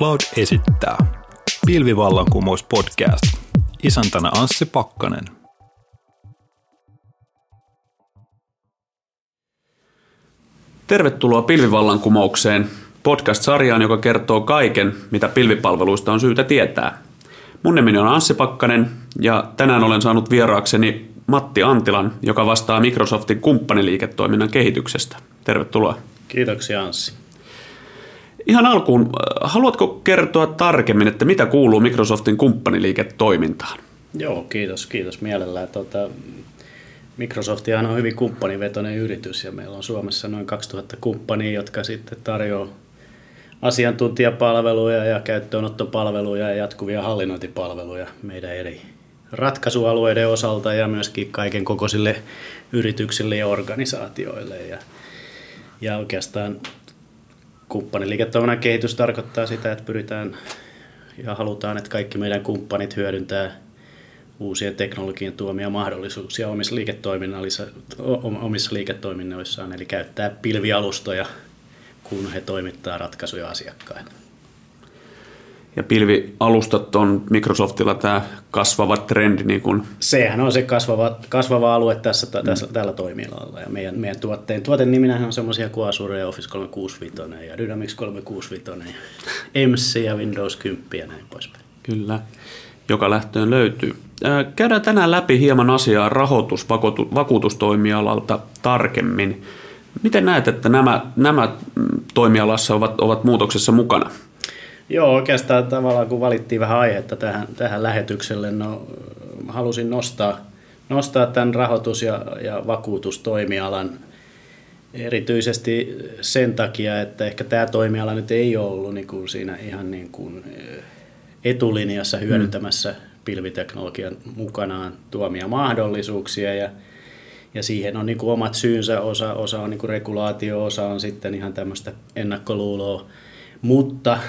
Cloud esittää Pilvivallankumous podcast. Isäntänä Anssi Pakkanen. Tervetuloa Pilvivallankumoukseen, podcast-sarjaan, joka kertoo kaiken, mitä pilvipalveluista on syytä tietää. Mun nimeni on Anssi Pakkanen ja tänään olen saanut vieraakseni Matti Antilan, joka vastaa Microsoftin kumppaniliiketoiminnan kehityksestä. Tervetuloa. Kiitoksia Anssi. Ihan alkuun, äh, haluatko kertoa tarkemmin, että mitä kuuluu Microsoftin kumppaniliiketoimintaan? Joo, kiitos, kiitos mielellään. Tuota, Microsoftihan on hyvin kumppanivetoinen yritys ja meillä on Suomessa noin 2000 kumppania, jotka sitten tarjoaa asiantuntijapalveluja ja käyttöönottopalveluja ja jatkuvia hallinnointipalveluja meidän eri ratkaisualueiden osalta ja myöskin kaiken kokoisille yrityksille ja organisaatioille. Ja, ja oikeastaan kumppaniliiketoiminnan kehitys tarkoittaa sitä, että pyritään ja halutaan, että kaikki meidän kumppanit hyödyntää uusien teknologian tuomia mahdollisuuksia omissa, liiketoiminnallisissa, omissa liiketoiminnoissaan, eli käyttää pilvialustoja, kun he toimittaa ratkaisuja asiakkaille. Ja pilvialustat on Microsoftilla tämä kasvava trendi. Niin kun... Sehän on se kasvava, kasvava alue tässä, mm. tässä tällä toimialalla. Ja meidän, meidän tuotteen, tuoten niminähän on semmoisia kuin Azure ja Office 365 ja Dynamics 365 ja MC ja Windows 10 ja näin poispäin. Kyllä, joka lähtöön löytyy. Käydään tänään läpi hieman asiaa rahoitusvakuutustoimialalta tarkemmin. Miten näet, että nämä, nämä toimialassa ovat, ovat muutoksessa mukana? Joo, oikeastaan tavallaan kun valittiin vähän aihetta tähän, tähän lähetykselle, no halusin nostaa, nostaa tämän rahoitus- ja, ja vakuutustoimialan erityisesti sen takia, että ehkä tämä toimiala nyt ei ole ollut niin kuin siinä ihan niin kuin etulinjassa mm. hyödyntämässä pilviteknologian mukanaan tuomia mahdollisuuksia ja, ja siihen on niin kuin omat syynsä, osa, osa on niin kuin regulaatio, osa on sitten ihan tämmöistä ennakkoluuloa, mutta äh,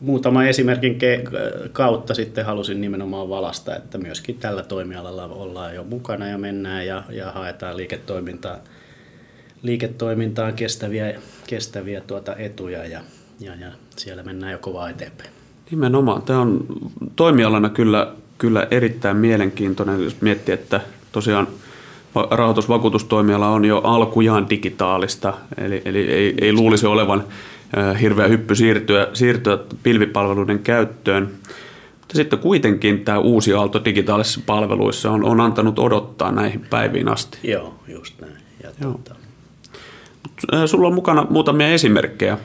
muutama esimerkin kautta sitten halusin nimenomaan valasta, että myöskin tällä toimialalla ollaan jo mukana ja mennään ja, ja haetaan liiketoimintaa, liiketoimintaan kestäviä, kestäviä tuota etuja ja, ja, ja siellä mennään jo kovaa eteenpäin. Nimenomaan. Tämä on toimialana kyllä, kyllä erittäin mielenkiintoinen, jos miettii, että tosiaan rahoitusvakuutustoimiala on jo alkujaan digitaalista, eli, eli ei, ei luulisi olevan hirveä hyppy siirtyä, siirtyä pilvipalveluiden käyttöön. Mutta sitten kuitenkin tämä uusi aalto digitaalisissa palveluissa on, on antanut odottaa näihin päiviin asti. Joo, just näin. Ja tuota... Sulla on mukana muutamia esimerkkejä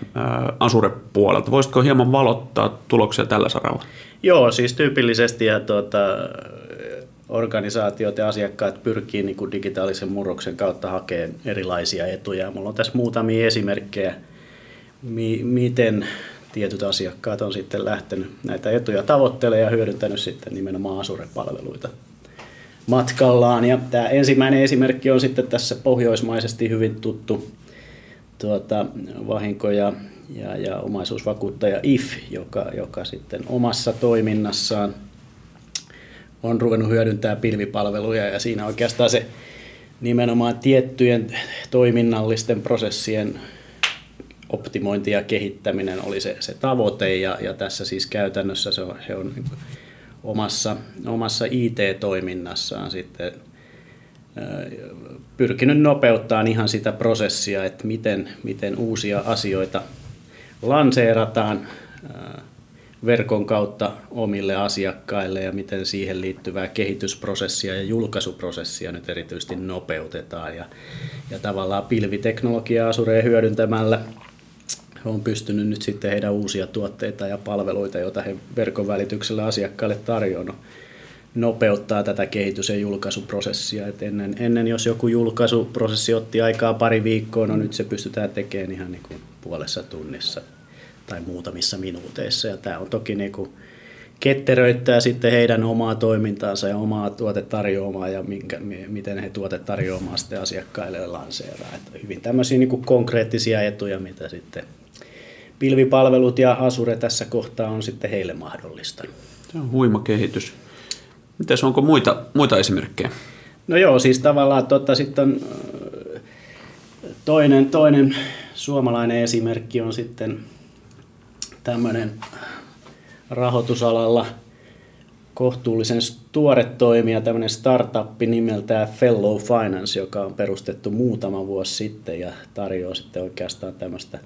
Asure-puolelta. Voisitko hieman valottaa tuloksia tällä saralla? Joo, siis tyypillisesti ja tuota, organisaatiot ja asiakkaat pyrkii niin kuin digitaalisen murroksen kautta hakemaan erilaisia etuja. Mulla on tässä muutamia esimerkkejä – mi- miten tietyt asiakkaat on sitten lähtenyt näitä etuja tavoittelemaan ja hyödyntänyt sitten nimenomaan Asure-palveluita matkallaan. Ja tämä ensimmäinen esimerkki on sitten tässä pohjoismaisesti hyvin tuttu tuota, vahinko- ja, ja, ja omaisuusvakuuttaja IF, joka, joka sitten omassa toiminnassaan on ruvennut hyödyntää pilvipalveluja ja siinä oikeastaan se nimenomaan tiettyjen toiminnallisten prosessien optimointi ja kehittäminen oli se, se tavoite ja, ja tässä siis käytännössä se on, he on niin omassa, omassa IT-toiminnassaan sitten pyrkinyt nopeuttaa ihan sitä prosessia, että miten, miten uusia asioita lanseerataan verkon kautta omille asiakkaille ja miten siihen liittyvää kehitysprosessia ja julkaisuprosessia nyt erityisesti nopeutetaan. Ja, ja tavallaan pilviteknologiaa Asureen hyödyntämällä on pystynyt nyt sitten heidän uusia tuotteita ja palveluita, joita he verkon välityksellä asiakkaille tarjoavat, nopeuttaa tätä kehitys- ja julkaisuprosessia. Et ennen, ennen, jos joku julkaisuprosessi otti aikaa pari viikkoa, no nyt se pystytään tekemään ihan niin kuin puolessa tunnissa tai muutamissa minuuteissa. Ja tämä on toki niin kuin ketteröittää sitten heidän omaa toimintaansa ja omaa tuotetarjoamaa ja minkä, miten he tuotetarjoamaa sitten asiakkaille lanseeraa. Että hyvin tämmöisiä niin kuin konkreettisia etuja, mitä sitten pilvipalvelut ja Asure tässä kohtaa on sitten heille mahdollista. Se on huima kehitys. Mites onko muita, muita esimerkkejä? No joo, siis tavallaan totta, sitten on toinen, toinen suomalainen esimerkki on sitten tämmöinen rahoitusalalla kohtuullisen tuore toimija, tämmöinen startuppi nimeltään Fellow Finance, joka on perustettu muutama vuosi sitten ja tarjoaa sitten oikeastaan tämmöistä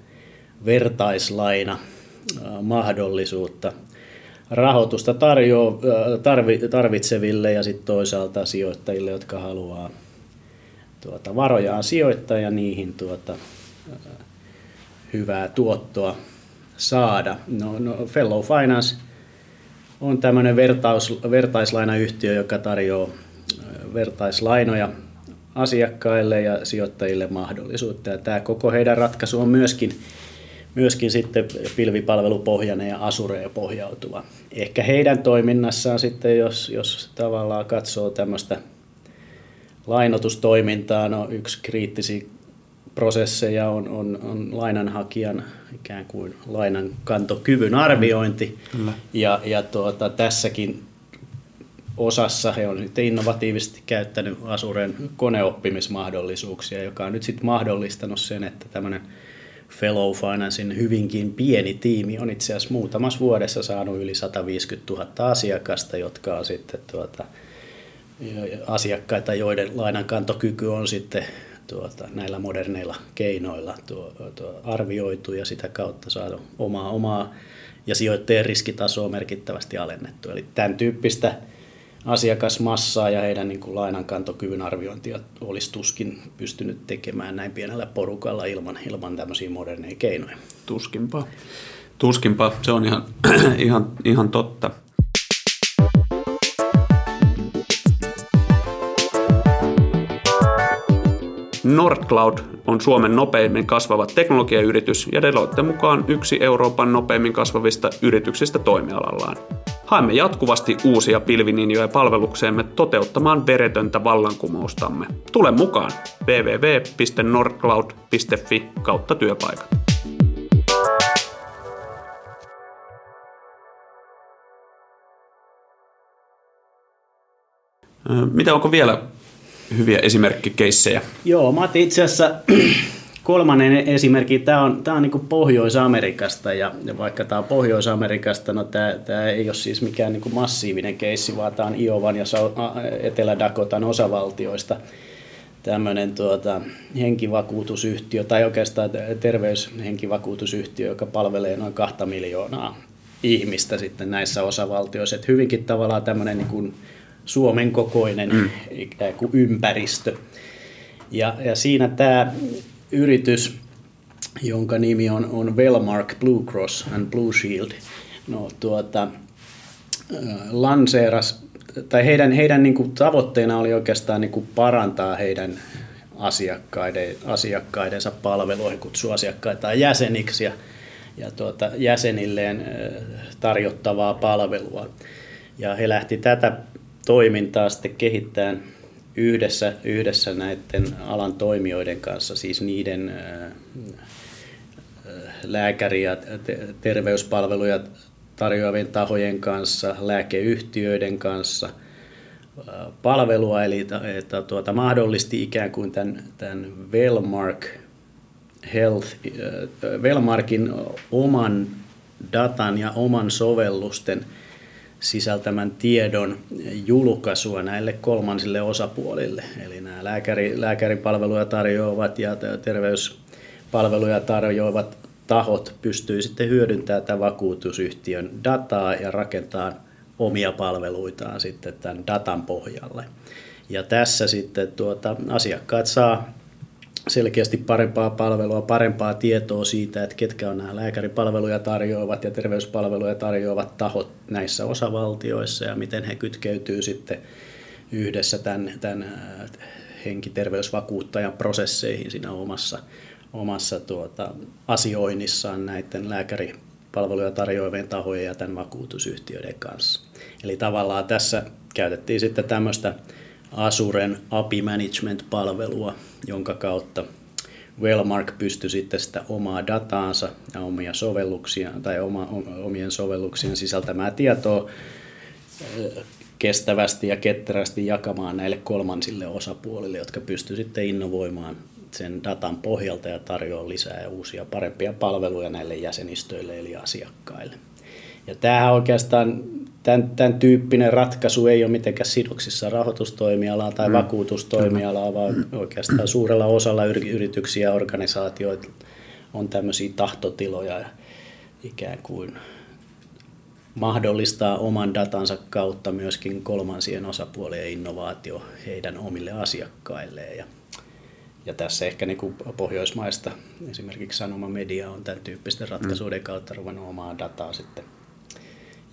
vertaislaina mahdollisuutta rahoitusta tarjoaa tarvitseville ja sitten toisaalta sijoittajille, jotka haluaa tuota, varojaan sijoittaa ja niihin tuota, hyvää tuottoa saada. No, no Fellow Finance on tämmöinen vertaus, vertaislainayhtiö, joka tarjoaa vertaislainoja asiakkaille ja sijoittajille mahdollisuutta. Ja tämä koko heidän ratkaisu on myöskin, myöskin sitten pilvipalvelupohjainen ja asureen pohjautuva. Ehkä heidän toiminnassaan sitten, jos, jos tavallaan katsoo tämmöistä lainotustoimintaa, no yksi kriittisiä prosesseja on, on, on lainanhakijan ikään kuin lainankantokyvyn arviointi. Kyllä. Ja, ja tuota, tässäkin osassa he on sitten innovatiivisesti käyttänyt Asuren koneoppimismahdollisuuksia, joka on nyt sitten mahdollistanut sen, että tämmöinen Fellow Financein hyvinkin pieni tiimi on itse asiassa muutamassa vuodessa saanut yli 150 000 asiakasta, jotka on sitten tuota, asiakkaita, joiden lainankantokyky on sitten tuota, näillä moderneilla keinoilla tuo, tuo arvioitu ja sitä kautta saada omaa, omaa ja sijoittajien riskitasoa merkittävästi alennettu. Eli tämän tyyppistä asiakasmassaa ja heidän niin kuin lainankantokyvyn arviointia olisi tuskin pystynyt tekemään näin pienellä porukalla ilman, ilman tämmöisiä moderneja keinoja. Tuskinpa. Tuskinpa, se on ihan, ihan, ihan totta. Nordcloud on Suomen nopeimmin kasvava teknologiayritys ja Deloitte mukaan yksi Euroopan nopeimmin kasvavista yrityksistä toimialallaan. Haemme jatkuvasti uusia pilvininjoja palvelukseemme toteuttamaan veretöntä vallankumoustamme. Tule mukaan www.nordcloud.fi kautta työpaikat. Mitä onko vielä hyviä esimerkkikeissejä. Joo, mä otin itse asiassa kolmannen esimerkki, tämä on, tämä on niin Pohjois-Amerikasta ja, ja vaikka tämä on Pohjois-Amerikasta, no tämä, ei ole siis mikään niin massiivinen keissi, vaan tämä on Iovan ja Etelä-Dakotan osavaltioista tämmöinen tuota, henkivakuutusyhtiö tai oikeastaan terveyshenkivakuutusyhtiö, joka palvelee noin kahta miljoonaa ihmistä sitten näissä osavaltioissa. Että hyvinkin tavallaan tämmöinen niin Suomen kokoinen mm. ikään kuin ympäristö. Ja, ja siinä tämä yritys, jonka nimi on, on Wellmark Blue Cross and Blue Shield, no, tuota, lanseeras, tai heidän, heidän niin kuin tavoitteena oli oikeastaan niin kuin parantaa heidän asiakkaiden, asiakkaidensa palveluihin, kutsua asiakkaita jäseniksi ja, ja tuota, jäsenilleen tarjottavaa palvelua. Ja he lähti tätä toimintaa sitten kehittää yhdessä, yhdessä näiden alan toimijoiden kanssa, siis niiden lääkäri- ja terveyspalveluja tarjoavien tahojen kanssa, lääkeyhtiöiden kanssa palvelua, eli että tuota, mahdollisti ikään kuin tämän, tämän Wellmark Health, Wellmarkin oman datan ja oman sovellusten – sisältämän tiedon julkaisua näille kolmansille osapuolille. Eli nämä lääkäri, lääkäripalveluja tarjoavat ja terveyspalveluja tarjoavat tahot pystyy sitten hyödyntämään tämän vakuutusyhtiön dataa ja rakentaa omia palveluitaan sitten tämän datan pohjalle. Ja tässä sitten tuota, asiakkaat saa selkeästi parempaa palvelua, parempaa tietoa siitä, että ketkä on nämä lääkäripalveluja tarjoavat ja terveyspalveluja tarjoavat tahot näissä osavaltioissa ja miten he kytkeytyy sitten yhdessä tämän, tämän henkiterveysvakuuttajan prosesseihin siinä omassa, omassa tuota, asioinnissaan näiden lääkäripalveluja tarjoavien tahojen ja tämän vakuutusyhtiöiden kanssa. Eli tavallaan tässä käytettiin sitten tämmöistä Asuren API Management-palvelua, jonka kautta Wellmark pystyi sitten sitä omaa dataansa ja omia sovelluksia tai oma, omien sovelluksien sisältämää tietoa kestävästi ja ketterästi jakamaan näille kolmansille osapuolille, jotka pystyivät sitten innovoimaan sen datan pohjalta ja tarjoaa lisää ja uusia parempia palveluja näille jäsenistöille eli asiakkaille. Ja tämähän oikeastaan, tämän, tämän tyyppinen ratkaisu ei ole mitenkään sidoksissa rahoitustoimialaa tai mm. vakuutustoimialaa, vaan oikeastaan suurella osalla yrityksiä ja organisaatioita on tämmöisiä tahtotiloja ikään kuin mahdollistaa oman datansa kautta myöskin kolmansien osapuolien innovaatio heidän omille asiakkailleen. Ja, ja tässä ehkä niin kuin Pohjoismaista esimerkiksi Sanoma Media on tämän tyyppisten ratkaisuiden kautta ruvennut omaa dataa sitten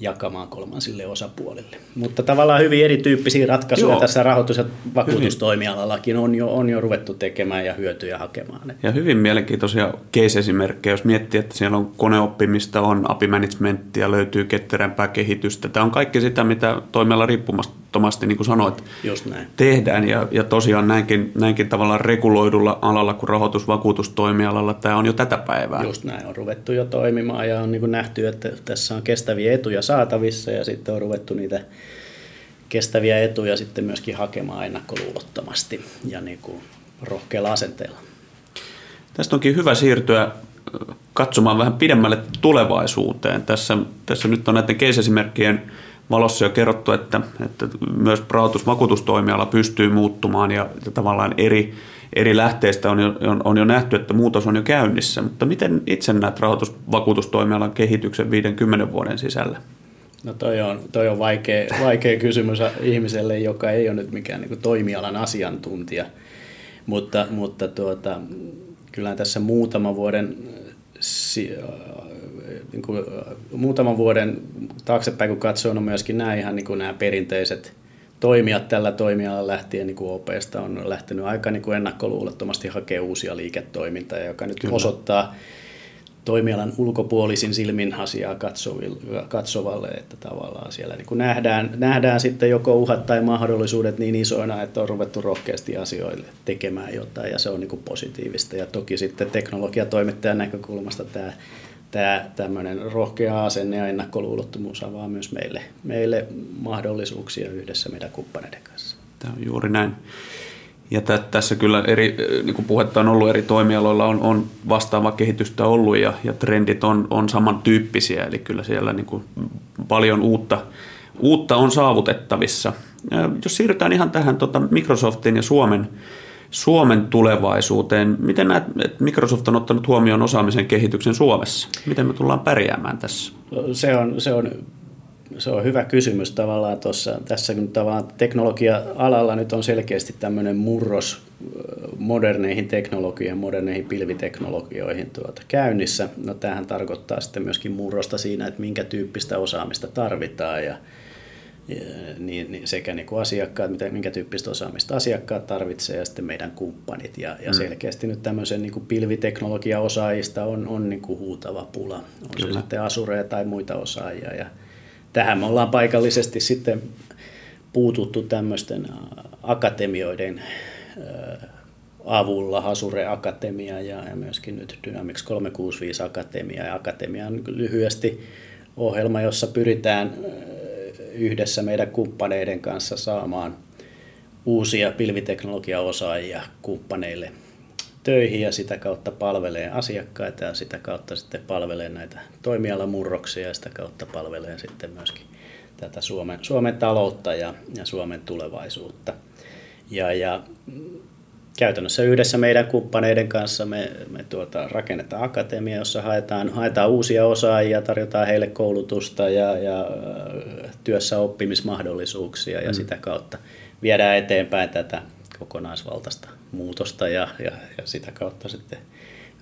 jakamaan kolmansille osapuolille. Mutta tavallaan hyvin erityyppisiä ratkaisuja Joo. tässä rahoitus- ja vakuutustoimialallakin on jo, on jo ruvettu tekemään ja hyötyjä hakemaan. Ja hyvin mielenkiintoisia case-esimerkkejä, jos miettii, että siellä on koneoppimista, on API managementtia, löytyy ketterämpää kehitystä. Tämä on kaikki sitä, mitä toimiala riippumattomasti, niin kuin sanoit, Just näin. tehdään. Ja, ja tosiaan näinkin, näinkin tavallaan reguloidulla alalla kuin rahoitusvakuutustoimialalla tämä on jo tätä päivää. Just näin, on ruvettu jo toimimaan ja on niin kuin nähty, että tässä on kestäviä etuja saatavissa ja sitten on ruvettu niitä kestäviä etuja sitten myöskin hakemaan ennakkoluulottomasti ja niin kuin rohkealla asenteella. Tästä onkin hyvä siirtyä katsomaan vähän pidemmälle tulevaisuuteen. Tässä, tässä nyt on näiden case-esimerkkien valossa jo kerrottu, että, että myös rahoitusvakuutustoimiala pystyy muuttumaan ja, tavallaan eri, eri lähteistä on jo, on, jo nähty, että muutos on jo käynnissä. Mutta miten itse näet rahoitusvakuutustoimialan kehityksen 50 vuoden sisällä? No toi on, toi on vaikea, vaikea kysymys ihmiselle, joka ei ole nyt mikään niin toimialan asiantuntija, mutta, mutta tuota, kyllä tässä muutaman vuoden, niin kuin, muutaman vuoden taaksepäin kun katsoo, on myöskin nämä ihan niin kuin nämä perinteiset toimijat tällä toimialalla lähtien niin kuin OPsta on lähtenyt aika niin kuin ennakkoluulottomasti hakemaan uusia liiketoimintaa, joka nyt Kyllä. osoittaa toimialan ulkopuolisin silmin asiaa katsovalle, että tavallaan siellä niin nähdään, nähdään sitten joko uhat tai mahdollisuudet niin isoina, että on ruvettu rohkeasti asioille tekemään jotain ja se on niin kuin positiivista. Ja toki sitten teknologiatoimittajan näkökulmasta tämä tämä tämmöinen rohkea asenne ja ennakkoluulottomuus avaa myös meille, meille mahdollisuuksia yhdessä meidän kumppaneiden kanssa. Tämä on juuri näin. Ja t- tässä kyllä eri, niin kuin puhetta on ollut eri toimialoilla, on, on vastaava kehitystä ollut ja, ja trendit on, on samantyyppisiä, eli kyllä siellä niin kuin paljon uutta, uutta on saavutettavissa. Jos siirrytään ihan tähän tota Microsoftin ja Suomen, Suomen tulevaisuuteen, miten näet, että Microsoft on ottanut huomioon osaamisen kehityksen Suomessa? Miten me tullaan pärjäämään tässä? Se on, se on se on hyvä kysymys tavallaan tuossa. Tässä kun tavallaan teknologia-alalla nyt on selkeästi tämmöinen murros moderneihin teknologioihin, moderneihin pilviteknologioihin tuota käynnissä. No tämähän tarkoittaa sitten myöskin murrosta siinä, että minkä tyyppistä osaamista tarvitaan ja, ja niin, niin sekä niin kuin asiakkaat, mitä, minkä tyyppistä osaamista asiakkaat tarvitsee ja sitten meidän kumppanit. Ja, ja mm. selkeästi nyt tämmöisen niin kuin pilviteknologia-osaajista on, on niin kuin huutava pula. On Kyllä. se sitten asureja tai muita osaajia ja tähän me ollaan paikallisesti sitten puututtu tämmöisten akatemioiden avulla, Hasure Akatemia ja, ja myöskin nyt Dynamics 365 Akatemia. Ja Akatemia on lyhyesti ohjelma, jossa pyritään yhdessä meidän kumppaneiden kanssa saamaan uusia pilviteknologiaosaajia kumppaneille töihin ja sitä kautta palvelee asiakkaita ja sitä kautta sitten palvelee näitä toimialamurroksia ja sitä kautta palvelee sitten myöskin tätä Suomen, Suomen taloutta ja, ja Suomen tulevaisuutta. Ja, ja käytännössä yhdessä meidän kumppaneiden kanssa me, me tuota, rakennetaan akatemia, jossa haetaan, haetaan uusia osaajia, tarjotaan heille koulutusta ja, ja työssä oppimismahdollisuuksia ja mm. sitä kautta viedään eteenpäin tätä kokonaisvaltaista muutosta ja, ja, ja sitä kautta sitten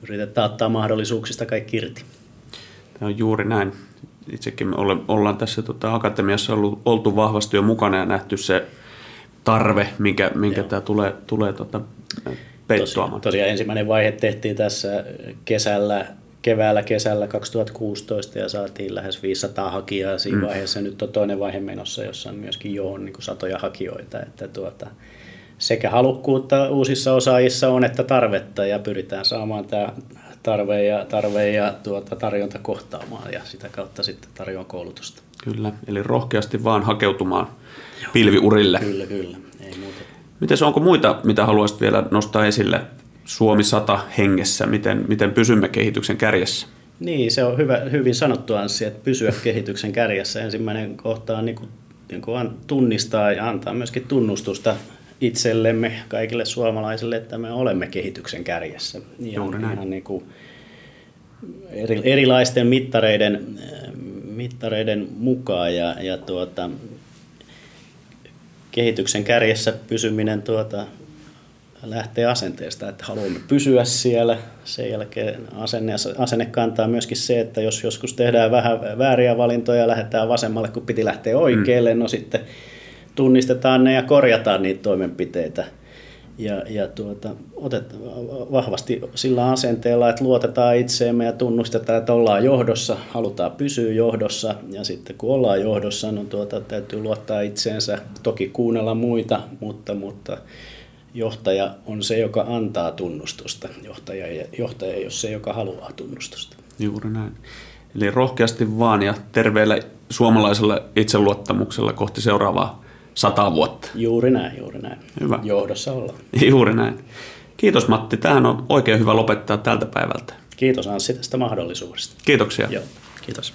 yritetään ottaa mahdollisuuksista kaikki irti. Tämä on juuri näin. Itsekin me ollaan tässä tota, akatemiassa ollut, oltu vahvasti jo mukana ja nähty se tarve, minkä, minkä tämä tulee, tulee tota, peittoamaan. Tosiaan, tosiaan ensimmäinen vaihe tehtiin tässä kesällä, keväällä kesällä 2016 ja saatiin lähes 500 hakijaa siinä mm. vaiheessa. Nyt on toinen vaihe menossa, jossa on myöskin jo on niin satoja hakijoita. Että tuota, sekä halukkuutta uusissa osaajissa on että tarvetta ja pyritään saamaan tämä tarve ja, tarve ja tuota, tarjonta kohtaamaan ja sitä kautta sitten tarjoan koulutusta. Kyllä, eli rohkeasti vaan hakeutumaan pilviurille. Kyllä, kyllä, ei muuta. Miten onko muita, mitä haluaisit vielä nostaa esille Suomi 100 hengessä, miten, miten pysymme kehityksen kärjessä? Niin, se on hyvä, hyvin sanottu Anssi, että pysyä kehityksen kärjessä. Ensimmäinen kohta on niin kuin, niin kuin tunnistaa ja antaa myöskin tunnustusta itsellemme, kaikille suomalaisille, että me olemme kehityksen kärjessä. Juuri näin. Ihan niin kuin eri, erilaisten mittareiden, mittareiden mukaan ja, ja tuota, kehityksen kärjessä pysyminen tuota, lähtee asenteesta, että haluamme pysyä siellä. Sen jälkeen asenne, asenne kantaa myöskin se, että jos joskus tehdään vähän vääriä valintoja ja lähdetään vasemmalle, kun piti lähteä oikealle, mm. no sitten tunnistetaan ne ja korjataan niitä toimenpiteitä. Ja, ja tuota, otet, vahvasti sillä asenteella, että luotetaan itseemme ja tunnustetaan, että ollaan johdossa, halutaan pysyä johdossa. Ja sitten kun ollaan johdossa, no tuota, täytyy luottaa itseensä, toki kuunnella muita, mutta, mutta johtaja on se, joka antaa tunnustusta. Johtaja, johtaja ei ole se, joka haluaa tunnustusta. Juuri näin. Eli rohkeasti vaan ja terveellä suomalaisella itseluottamuksella kohti seuraavaa sata vuotta. Juuri näin, juuri näin. Hyvä. Johdossa ollaan. Juuri näin. Kiitos Matti. Tähän on oikein hyvä lopettaa tältä päivältä. Kiitos Anssi tästä mahdollisuudesta. Kiitoksia. Joo, kiitos.